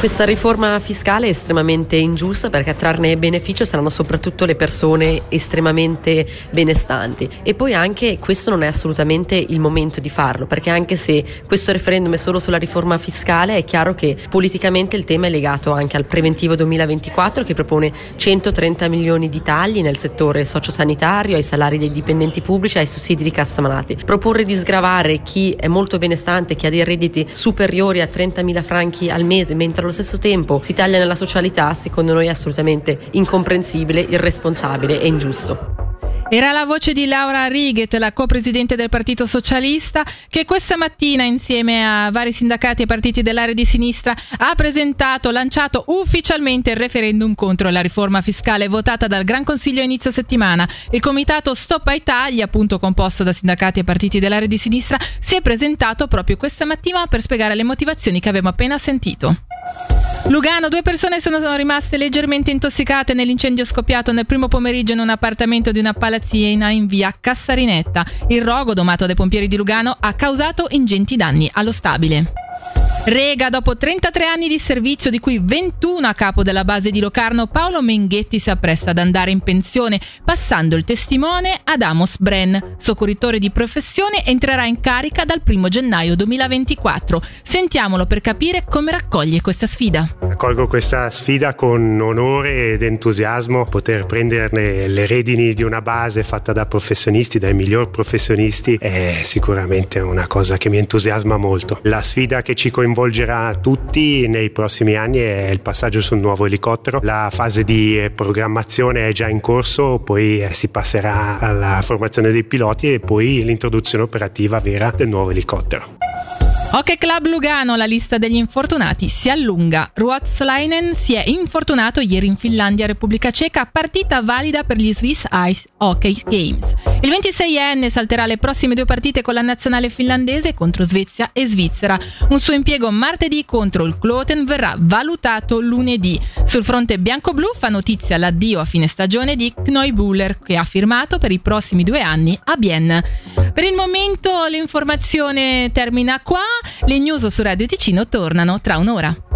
Questa riforma fiscale è estremamente ingiusta perché a trarne beneficio saranno soprattutto le persone estremamente benestanti e poi anche questo non è assolutamente il momento di farlo perché anche se questo referendum è solo sulla riforma fiscale è chiaro che politicamente il tema è legato anche al preventivo 2024 che propone 130 milioni di tagli nel settore sociosanitario, ai salari dei dipendenti pubblici, ai sussidi di cassa malati. Proporre di sgravare chi è molto benestante, chi ha dei redditi superiori a 30 mila franchi al mese mentre allo stesso tempo si taglia nella socialità, secondo noi è assolutamente incomprensibile, irresponsabile e ingiusto. Era la voce di Laura Righet, la co-presidente del Partito Socialista, che questa mattina, insieme a vari sindacati e partiti dell'area di sinistra, ha presentato, lanciato ufficialmente il referendum contro la riforma fiscale votata dal Gran Consiglio inizio settimana. Il comitato Stop ai tagli, appunto composto da sindacati e partiti dell'area di sinistra, si è presentato proprio questa mattina per spiegare le motivazioni che abbiamo appena sentito. Lugano, due persone sono rimaste leggermente intossicate nell'incendio scoppiato nel primo pomeriggio in un appartamento di una palazzina in via Cassarinetta. Il rogo, domato dai pompieri di Lugano, ha causato ingenti danni allo stabile. Rega, dopo 33 anni di servizio, di cui 21 a capo della base di Locarno, Paolo Menghetti si appresta ad andare in pensione, passando il testimone ad Amos Brenn. Soccorritore di professione entrerà in carica dal 1 gennaio 2024. Sentiamolo per capire come raccoglie questa sfida. Accolgo questa sfida con onore ed entusiasmo, poter prenderne le redini di una base fatta da professionisti, dai miglior professionisti, è sicuramente una cosa che mi entusiasma molto. La sfida che ci coinvolge coinvolgerà tutti nei prossimi anni è il passaggio sul nuovo elicottero. La fase di programmazione è già in corso, poi si passerà alla formazione dei piloti e poi l'introduzione operativa vera del nuovo elicottero. Hockey Club Lugano, la lista degli infortunati si allunga. Ruotsleinen si è infortunato ieri in Finlandia, Repubblica Ceca, partita valida per gli Swiss Ice Hockey Games. Il 26enne salterà le prossime due partite con la nazionale finlandese contro Svezia e Svizzera. Un suo impiego martedì contro il Kloten verrà valutato lunedì. Sul fronte bianco-blu fa notizia l'addio a fine stagione di Kneubuller, che ha firmato per i prossimi due anni a Bienne. Per il momento l'informazione termina qua. Le news su Radio Ticino tornano tra un'ora.